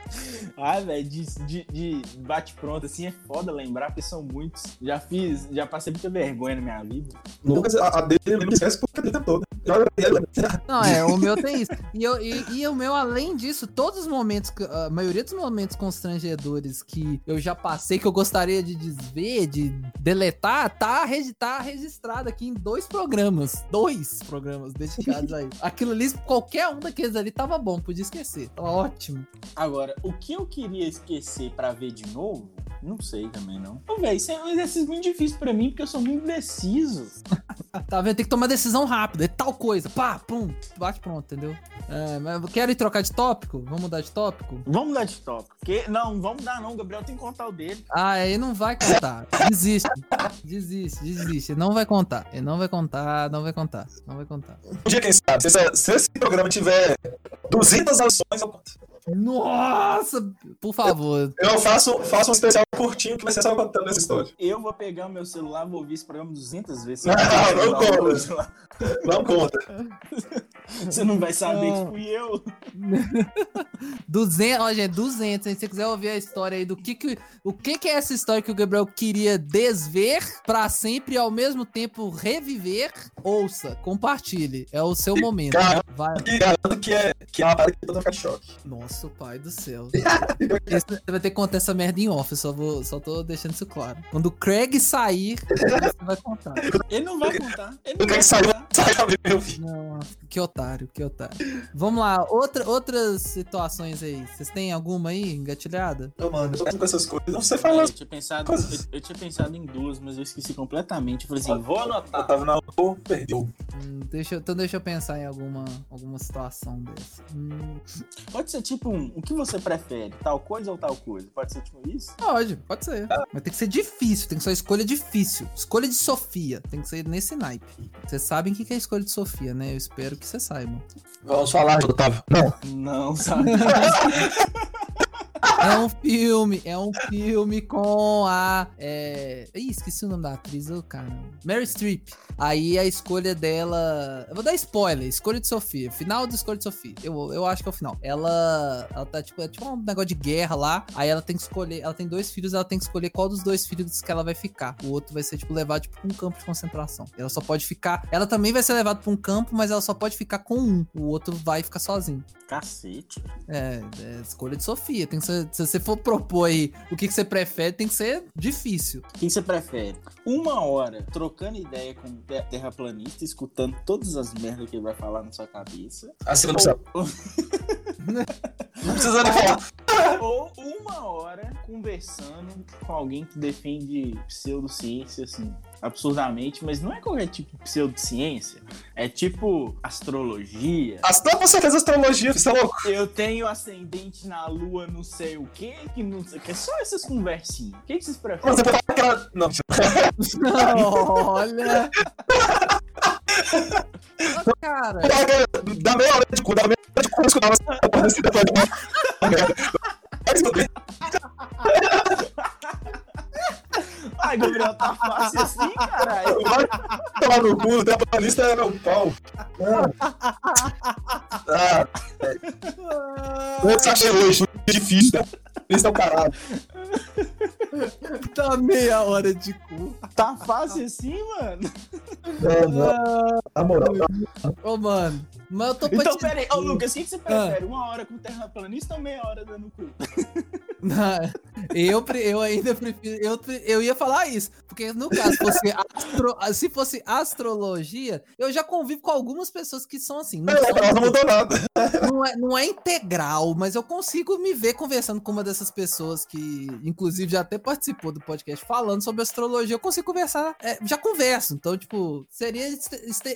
Ah, velho, de, de, de bate-pronto, assim, é foda lembrar, porque são muitos. Já fiz, já passei muita vergonha na minha vida.
Lucas, a, a dele ele não esquece porque ele tentou. Joga ele.
Não, é, o meu tem isso. E, eu, e, e o meu, além disso, todos os momentos, a maioria dos momentos constrangedores que eu já passei, que eu gostaria de desver, de deletar, tá, tá registrado aqui em dois programas. Dois programas dedicados a isso. Aquilo ali, qualquer um daqueles ali tava bom, podia esquecer. Tava ótimo.
Agora, o que eu queria esquecer pra ver de novo, não sei também, não. Ô, velho, isso é um exercício muito difícil pra mim, porque eu sou muito indeciso.
Tá vendo? Tem que tomar decisão rápida. É tal coisa. Pá, pum, bate pronto, entendeu? É, mas quero ir trocar de tópico? Vamos mudar de tópico?
Vamos mudar de tópico. Porque, não, vamos dar não, o Gabriel tem que contar o dele.
Ah, aí não vai contar. Desiste. Desiste, desiste. Ele não vai contar. Ele não vai contar, não vai contar. Não vai contar.
Um dia, quem sabe, se, essa- se esse programa tiver 200 ações, eu conto.
Nossa! Por favor.
Eu faço, faço um especial curtinho que vai ser só contando essa história.
Eu vou pegar o meu celular, vou ouvir esse programa 200 vezes.
Não, não conta. Não conta.
Você não vai saber
Não.
que fui eu.
200, ó, gente, 200. hein? Se você quiser ouvir a história aí do que que. O que que é essa história que o Gabriel queria desver pra sempre e ao mesmo tempo reviver, ouça, compartilhe. É o seu momento.
Cara,
Vai.
E garanto que é, que é uma parada que eu tô ficar de choque.
Nossa, pai do céu. Esse- Você vai ter que contar essa merda em off, eu só, vou, só tô deixando isso claro. Quando o Craig sair, você vai contar.
Ele não vai contar. Ele não vai
que saiu, pra ver meu filho.
Não, que otário, que otário. Vamos lá, outra, outras situações aí. Vocês têm alguma aí engatilhada?
Não, mano, eu tô com essas coisas. Não sei falar.
eu, tinha pensado, eu, eu tinha pensado em duas, mas eu esqueci completamente. Eu falei assim, vou anotar.
Eu tava na perdeu.
Hum, deixa, então deixa eu pensar em alguma, alguma situação dessa. Hum,
Pode ser tipo um, o que você prefere? Tal coisa ou tal coisa? Pode ser tipo isso?
pode, pode ser. Mas tem que ser difícil, tem que ser uma escolha difícil. Escolha de Sofia, tem que ser nesse naipe. Vocês sabem o que que é a escolha de Sofia, né? Eu espero que vocês saibam.
Vamos falar, Otávio. Não.
Não, sabe?
É um filme, é um filme com a. É... Ih, esqueci o nome da atriz, ô cara. Mary Streep. Aí a escolha dela. Eu vou dar spoiler: escolha de Sofia. Final da escolha de Sofia. Eu, eu acho que é o final. Ela. Ela tá tipo, é tipo um negócio de guerra lá. Aí ela tem que escolher. Ela tem dois filhos, ela tem que escolher qual dos dois filhos que ela vai ficar. O outro vai ser, tipo, levado tipo, pra um campo de concentração. Ela só pode ficar. Ela também vai ser levada pra um campo, mas ela só pode ficar com um. O outro vai ficar sozinho.
Cacete.
É, é escolha de Sofia. Tem que ser, se você for propor aí o que, que você prefere, tem que ser difícil.
O que você prefere? Uma hora trocando ideia com um te- terraplanista, escutando todas as merdas que ele vai falar na sua cabeça.
Assim não precisa.
Ou,
Não precisa nem falar.
Ou uma hora conversando com alguém que defende pseudociência, assim, absurdamente, mas não é qualquer tipo de pseudociência. É tipo astrologia.
Astro, você fez astrologia, você é louco?
Eu tenho ascendente na lua, não sei o quê, que não sei o que. Só essas conversinhas. O que, que vocês preferem?
Você vai falar que ela. Não,
Olha! Cara,
dá meia hora de cu, dá meia hora de cu, eu escutava essa porra desse depois É.
Ai, Gabriel, tá fácil assim, caralho.
Vai no cu, o terraplanista é meu pau. Ah, eu achei hoje, difícil, né? É o caralho.
tá meia hora de cu.
Tá fácil assim, mano?
Não, não. Na moral,
Ô, mano, mas eu tô pra
Então, pera aí. Ô, Lucas, o que que você prefere? Uma hora com terraplanista ou meia hora dando cu?
Não, eu, eu ainda prefiro. Eu, eu ia falar isso. Porque no caso, fosse astro- se fosse astrologia, eu já convivo com algumas pessoas que são assim. Não,
É,
são-
ela não mudou nada.
não é, não é integral, mas eu consigo me ver conversando com uma dessas pessoas que, inclusive, já até participou do podcast falando sobre astrologia. Eu consigo conversar, é, já converso. Então, tipo, seria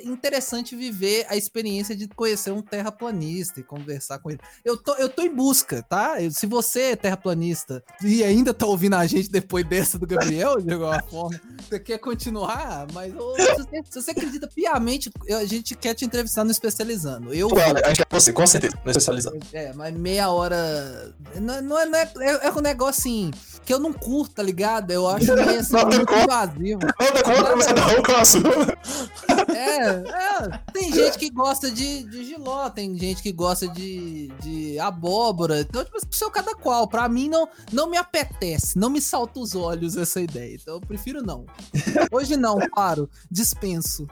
interessante viver a experiência de conhecer um terraplanista e conversar com ele. Eu tô, eu tô em busca, tá? Eu- se você é terraplanista, maratonista e ainda tá ouvindo a gente depois dessa do Gabriel, de alguma forma, você quer continuar, mas ô, se, você, se você acredita piamente, a gente quer te entrevistar no Especializando. Eu
Claro, a gente quer você, com certeza, não é especializado.
é, mas meia hora. Não, não é, não é, é, é um negócio assim que eu não curto, tá ligado? Eu acho meio assim,
Nada
muito
contra.
invasivo.
Nada contra, mas não canso.
É, é, tem gente que gosta de, de giló, tem gente que gosta de, de abóbora. Então, tipo, assim, seu cada qual. Pra mim, não, não me apetece, não me salta os olhos essa ideia. Então, eu prefiro não. Hoje não, claro. Dispenso.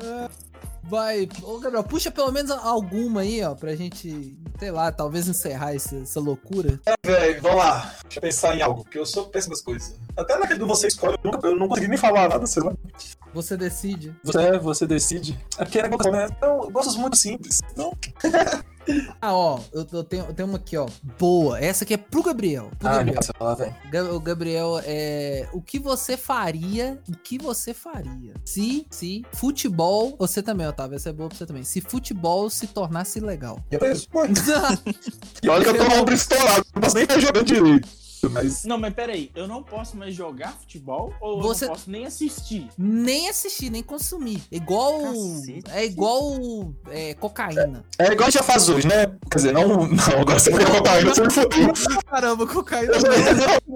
É, Vai, ô Gabriel, puxa pelo menos alguma aí, ó, pra gente, sei lá, talvez encerrar essa, essa loucura.
Véi, vamos lá. Deixa eu pensar em algo, porque eu sou péssimo das coisas. Até naquele do você escolhe, eu, nunca, eu não consegui nem falar nada, sei lá.
Você decide.
Você, você decide. É porque é né? Eu gosto muito simples. Não.
Ah, ó, eu, eu tenho, eu tenho uma aqui, ó. Boa. Essa aqui é pro Gabriel. Pro
Ah,
Gabriel. Ga- O Gabriel, é, o que você faria? O que você faria se, se futebol, você também, Otávio, essa é boa pra você também. Se futebol se tornasse legal.
E é isso, pô. E olha que eu tô ombro estourado, não posso nem estar jogando direito. Mas.
Não, mas peraí, eu não posso mais jogar futebol ou
Você-
eu não posso nem assistir?
nem assistir, nem consumir. Igual.
Cacete.
É igual é, cocaína.
É igual a gente já faz hoje, né? Quer dizer, não. Não, agora você vai cocaína, você me fodeu.
Caramba, cocaína.
Já-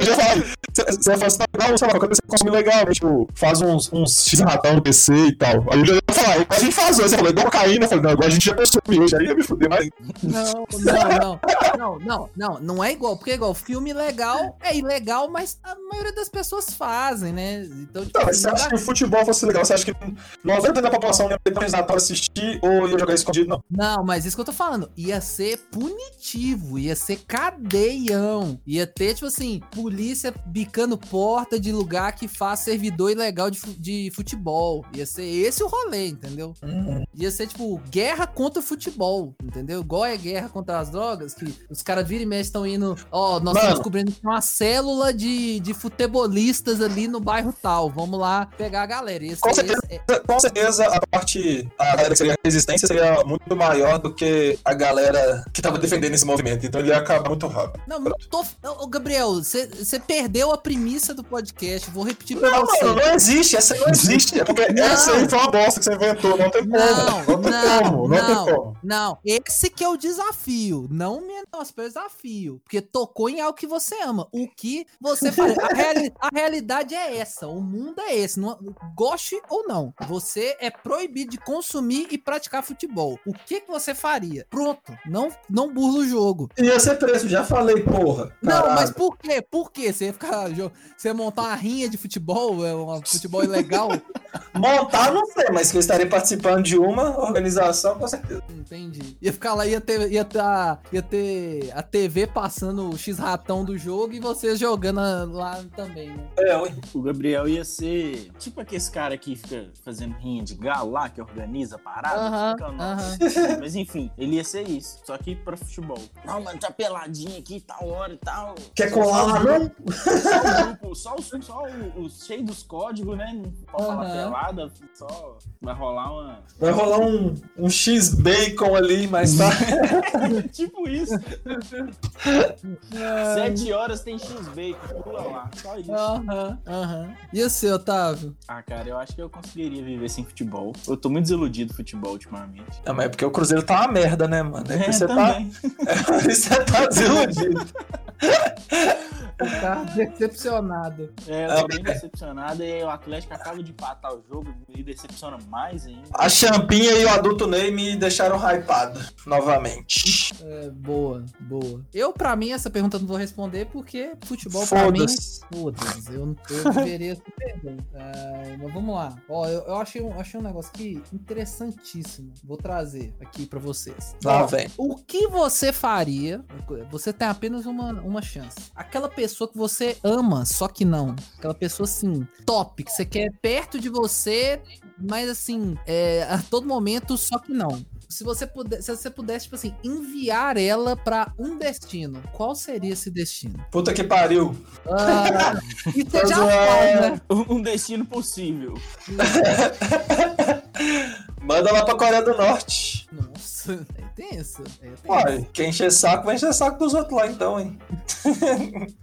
já falei. Você você faz legal, sei lá, quando você consome legal, né? Tipo, faz uns, uns X-ratão no PC e tal. Aí eu já ia falar, igual a gente faz hoje. Você falou, igual cocaína. Eu falei, não, agora a gente já consome hoje. Aí ia me fuder mais.
Não, não, não. Não, não, não. Não é igual. Porque é igual. Filme legal é ilegal, mas a maioria das pessoas fazem, né? Então, tipo,
mas você acha que o futebol fosse legal? Você acha que 90% da população ia ter nada pra assistir ou ia jogar escondido? Não.
Não, mas isso que eu tô falando. Ia ser punitivo, ia ser cadeião. Ia ter, tipo assim, polícia bicando porta de lugar que faz servidor ilegal de, fu- de futebol. Ia ser esse o rolê, entendeu? Ia ser, tipo, guerra contra o futebol, entendeu? Igual é guerra contra as drogas, que os caras viram e mexe estão indo. Ó, nós
Mano.
estamos descobrindo uma célula de, de futebolistas ali no bairro tal. Vamos lá pegar a galera. Esse,
Com certeza.
esse- é-
Com certeza, a parte. A galera que seria a resistência seria muito maior do que a galera que tava defendendo esse movimento. Então ele ia acabar muito rápido.
Não, não tô. Ô, Gabriel, você perdeu a premissa do podcast. Vou repetir pra
Não,
você.
mano, não existe. Essa não existe. É porque
Não.
essa aí foi uma bosta que você inventou. Não tem como.
Não,
Não, tem
não,
como. Não,
não,
tem como.
não. Esse que é o desafio. Não menospreze o desafio. Porque tocou em algo que você ama. O que você faria. A, reali- a realidade é essa. O mundo é esse. Não- goste ou não. Você é proibido de consumir e praticar futebol. O que, que você faria? Pronto. Não, não burla o jogo.
Ia ser preso, já falei, porra.
Não,
Caralho.
mas por quê? Por quê? Você ia ficar. Você ia montar uma rinha de futebol? É um futebol ilegal?
Montar, não sei, mas que eu estaria participando de uma organização, com certeza.
Entendi. Ia ficar lá, ia ter, ia ter, a, ia ter a TV passando o X-ratão do jogo e vocês jogando lá também, né?
É.
O Gabriel ia ser tipo aquele cara que fica fazendo rinha de galo lá, que organiza a parada.
Aham,
Fica, não.
aham.
Mas enfim, ele ia ser isso, só que pra futebol. Não, mano, tá peladinho aqui, tal hora e tal.
Quer colar lá, não?
Só o grupo, só, o, só o, o cheio dos códigos, né? Não pode falar pelada, só vai rolar uma.
Vai rolar um, um X-Bacon ali, mas tá.
tipo isso. Sete horas tem X-Bacon, pula lá. Só isso.
Aham, aham. E o seu, Otávio?
Ah, cara, eu acho que eu conseguiria viver sem futebol. Eu tô muito desiludido com futebol ultimamente.
Não, mas é porque o Cruzeiro tá uma merda, né, mano? É,
É,
que você tá,
também.
você tá desiludido.
Tá decepcionado.
É, eu tô bem decepcionado e o Atlético acaba de empatar o jogo e decepciona mais ainda.
A Champinha e o adulto Ney me deixaram hypado novamente.
É, boa, boa. Eu, pra mim, essa pergunta eu não vou responder porque futebol pra mim.
Foda-se.
Foda-se, eu, perder. Ai, mas vamos lá. Ó, eu, eu achei, um, achei um negócio aqui interessantíssimo. Vou trazer aqui pra vocês.
Lá
Ó,
vem.
O que você faria? Você tem apenas uma, uma chance. Aquela pessoa que você ama, só que não. Aquela pessoa assim, top, que você quer perto de você, mas assim, é, a todo momento, só que não. Se você, puder, se você pudesse, tipo assim, enviar ela pra um destino, qual seria esse destino?
Puta que pariu.
Ah, e você já
é,
né?
Um destino possível.
Manda lá pra Coreia do Norte.
Nossa, é tenso. É tenso.
Uai, quem encher saco, vai encher saco dos outros lá então, hein?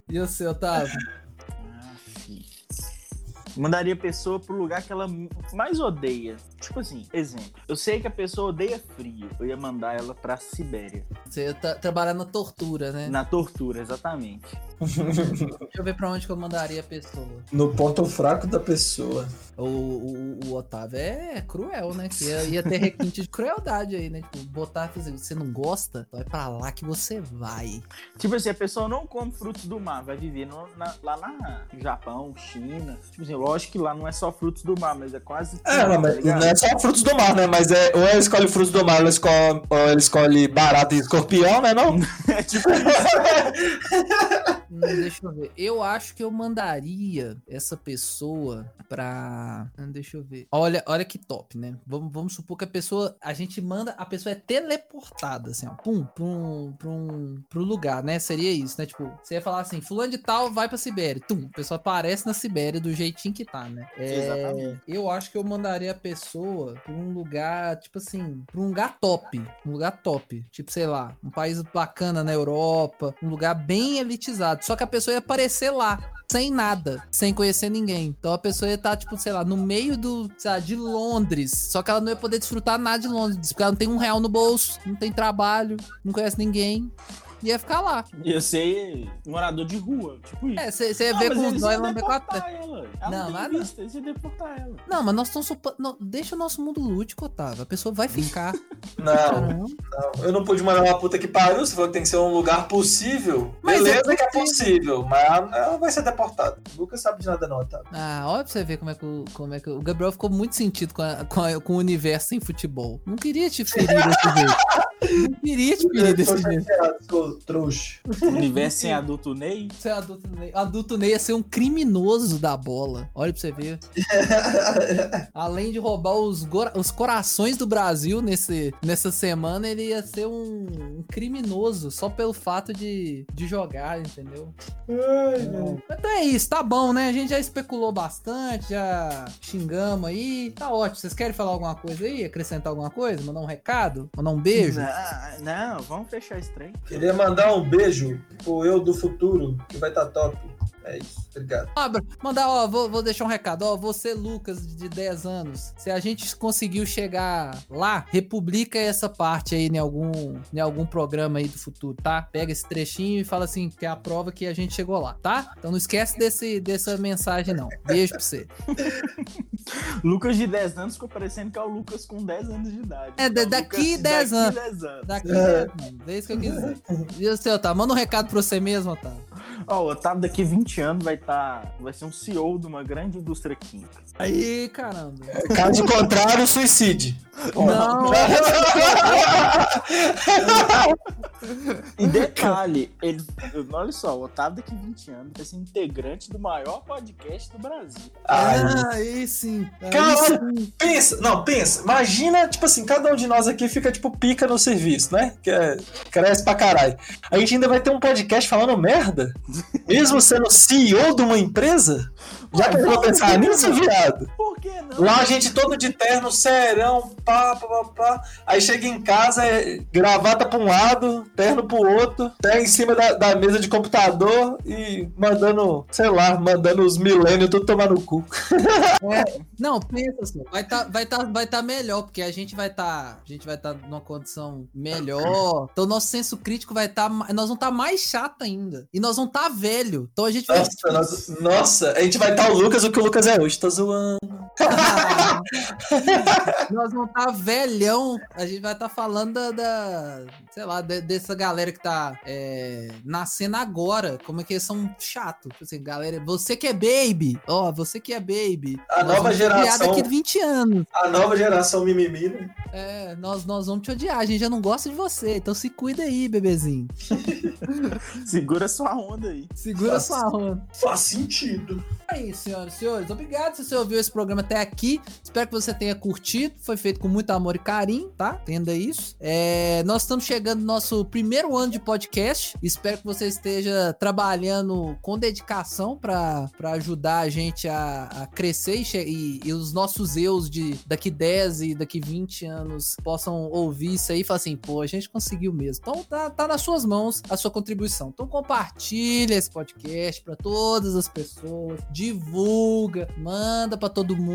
E o seu, Otávio?
Ah. Mandaria a pessoa pro lugar que ela mais odeia. Tipo assim, exemplo. Eu sei que a pessoa odeia frio. Eu ia mandar ela pra Sibéria.
Você ia tá, trabalhar na tortura, né?
Na tortura, exatamente.
Deixa eu ver pra onde que eu mandaria a pessoa.
No ponto fraco da pessoa.
O, o, o Otávio é cruel, né? Que ia, ia ter requinte de crueldade aí, né? Tipo, botar, assim, você não gosta? Vai pra lá que você vai.
Tipo assim, a pessoa não come frutos do mar, vai viver no- na- lá na no Japão, China. Tipo assim, lógico que lá não é só frutos do mar, mas é quase.
É,
tudo,
mas
tá
não é só frutos do mar, né? Mas é, ou ela escolhe frutos do mar, ou ela escolhe, ou ela escolhe barata e escorpião, né? Não?
É tipo
Hum, deixa eu ver. Eu acho que eu mandaria essa pessoa pra. Hum, Deixa eu ver. Olha, olha que top, né? Vamos, vamos supor que a pessoa. A gente manda. A pessoa é teleportada, assim, ó. Pum, pra um, pra um, pro lugar, né? Seria isso, né? Tipo, você ia falar assim: Fulano de tal vai pra Sibéria. Tum, a pessoa aparece na Sibéria do jeitinho que tá, né? É,
Exatamente.
Eu acho que eu mandaria a pessoa pra um lugar, tipo assim, pra um lugar top. Um lugar top. Tipo, sei lá, um país bacana na Europa, um lugar bem elitizado. Só que a pessoa ia aparecer lá. Sem nada, sem conhecer ninguém. Então a pessoa ia estar, tipo, sei lá, no meio do, sei lá, de Londres. Só que ela não ia poder desfrutar nada de Londres, porque ela não tem um real no bolso, não tem trabalho, não conhece ninguém. Ia ficar lá.
Ia ser morador de rua, tipo isso.
É, você ia
Não,
ver com os
deportar ela. Ela
Não,
não,
mas
tem
não.
vista, eles iam deportar ela.
Não, mas nós estamos Deixa o nosso mundo lúdico, Otávio. A pessoa vai ficar.
Não, não. Eu não pude mandar uma puta que pariu. Você falou que tem que ser um lugar possível.
Mas
Beleza
é
que é possível, mas ela vai ser deportada. Nunca sabe de nada, não, tá?
Ah, olha pra você ver como é que o, como é que o Gabriel ficou muito sentido com, a- com, a- com o universo sem futebol. Não queria te ferir desse jeito. Não queria te ferir desse jeito.
Seu trouxa.
Universo sem adulto Ney.
Ser adulto Ney. Adulto Ney ia ser um criminoso da bola. Olha pra você ver. Além de roubar os, os corações do Brasil nesse, nessa semana, ele ia ser um, um criminoso só pelo fato de, de jogar, entendeu? Então é isso, tá bom, né? A gente já especulou bastante, já xingamos aí. Tá ótimo. Vocês querem falar alguma coisa aí? Acrescentar alguma coisa? Mandar um recado? Mandar um beijo?
Não, não, vamos fechar esse trem.
Queria mandar um beijo pro eu do futuro, que vai estar top. É isso, obrigado.
Ó, mandar, ó, vou, vou deixar um recado. Ó, você, Lucas, de 10 anos, se a gente conseguiu chegar lá, republica essa parte aí em algum, em algum programa aí do futuro, tá? Pega esse trechinho e fala assim, que é a prova que a gente chegou lá, tá? Então não esquece desse, dessa mensagem, não. Beijo pra você.
Lucas de 10 anos ficou parecendo que é o Lucas com 10 anos de idade.
É, da-
o
daqui
Lucas
10 anos.
Daqui 10 anos.
Daqui,
É.
né, mano? É isso que eu quis dizer. E o seu, Otávio? Manda um recado pra você mesmo, Otávio.
Ó, o Otávio daqui 20 anos vai estar. vai ser um CEO de uma grande indústria química.
Aí, caramba.
Caso contrário, suicídio.
Não,
E detalhe, ele. Olha só, o Otávio daqui 20 anos vai ser integrante do maior podcast do Brasil.
Ai,
Ah, aí sim. Aí
Cara,
sim.
Pensa, não, pensa. Imagina, tipo assim, cada um de nós aqui fica, tipo, pica no serviço, né? Que é, cresce pra caralho. A gente ainda vai ter um podcast falando merda? Mesmo sendo CEO de uma empresa? Já que eu vou pensar nisso, viado?
Não?
Lá a gente todo de terno, serão, pá, pá, pá. Aí chega em casa, é gravata pra um lado, terno pro outro, terno em cima da, da mesa de computador e mandando, sei lá, mandando os milênios tudo tomar no cu.
Não, pensa assim, vai tá, vai tá, vai tá melhor, porque a gente vai tá, a gente vai tá numa condição melhor. Então nosso senso crítico vai tá, nós vamos tá mais chato ainda. E nós vamos tá velho. Então a gente vai
Nossa, nós- nossa, a gente vai estar o Lucas, o que o Lucas é hoje, tá zoando.
nós vamos tá velhão. A gente vai tá falando da, da- sei lá, de- dessa galera que tá é, nascendo agora. Como é que eles são chato. Tipo assim, galera, você que é baby, ó, você que é baby.
A
nós
nova geração.
daqui 20 anos.
A nova geração mimimi, né?
É, nós, nós vamos te odiar, a gente já não gosta de você, então se cuida aí, bebezinho.
Segura sua onda aí.
Segura
Nossa.
sua onda.
Faz sentido.
É isso, senhoras e senhores. Obrigado se você ouviu esse programa até aqui. Espero que você tenha curtido. Foi feito com muito amor e carinho, tá? Entenda isso. É, nós estamos chegando no nosso primeiro ano de podcast. Espero que você esteja trabalhando com dedicação para ajudar a gente a, a crescer e, e- os nossos eus de daqui 10 e daqui 20 anos anos possam ouvir isso aí e falar assim, pô, a gente conseguiu mesmo. Então tá, tá nas suas mãos a sua contribuição. Então compartilha esse podcast para todas as pessoas, divulga, manda para todo mundo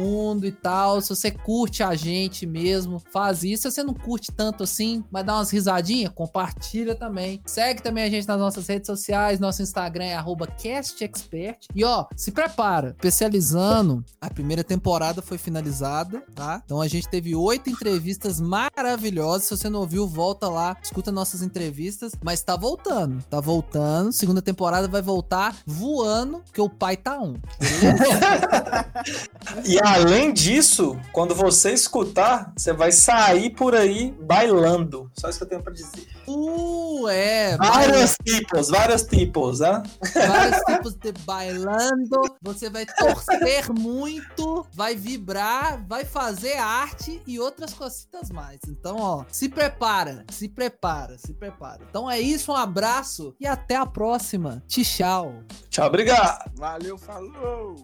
e tal. Se você curte a gente mesmo, faz isso. Se você não curte tanto assim, mas dá umas risadinhas, compartilha também. Segue também a gente nas nossas redes sociais. Nosso Instagram é @castexpert. E ó, se prepara, especializando. A primeira temporada foi finalizada, tá? Então a gente teve oito entrevistas maravilhosas. Se você não ouviu, volta lá, escuta nossas entrevistas. Mas tá voltando, tá voltando. Segunda temporada vai voltar voando, porque o pai tá um.
E além disso, quando você escutar, você vai sair por aí bailando. Só isso que eu tenho pra dizer.
Uh, é.
Vários tipos, vários tipos, né?
vários tipos de bailando. Você vai torcer muito, vai vibrar, vai fazer arte e outras cositas mais. Então, ó, se prepara, se prepara, se prepara. Então é isso, um abraço e até a próxima. Tchau.
Tchau, obrigado.
Valeu, falou!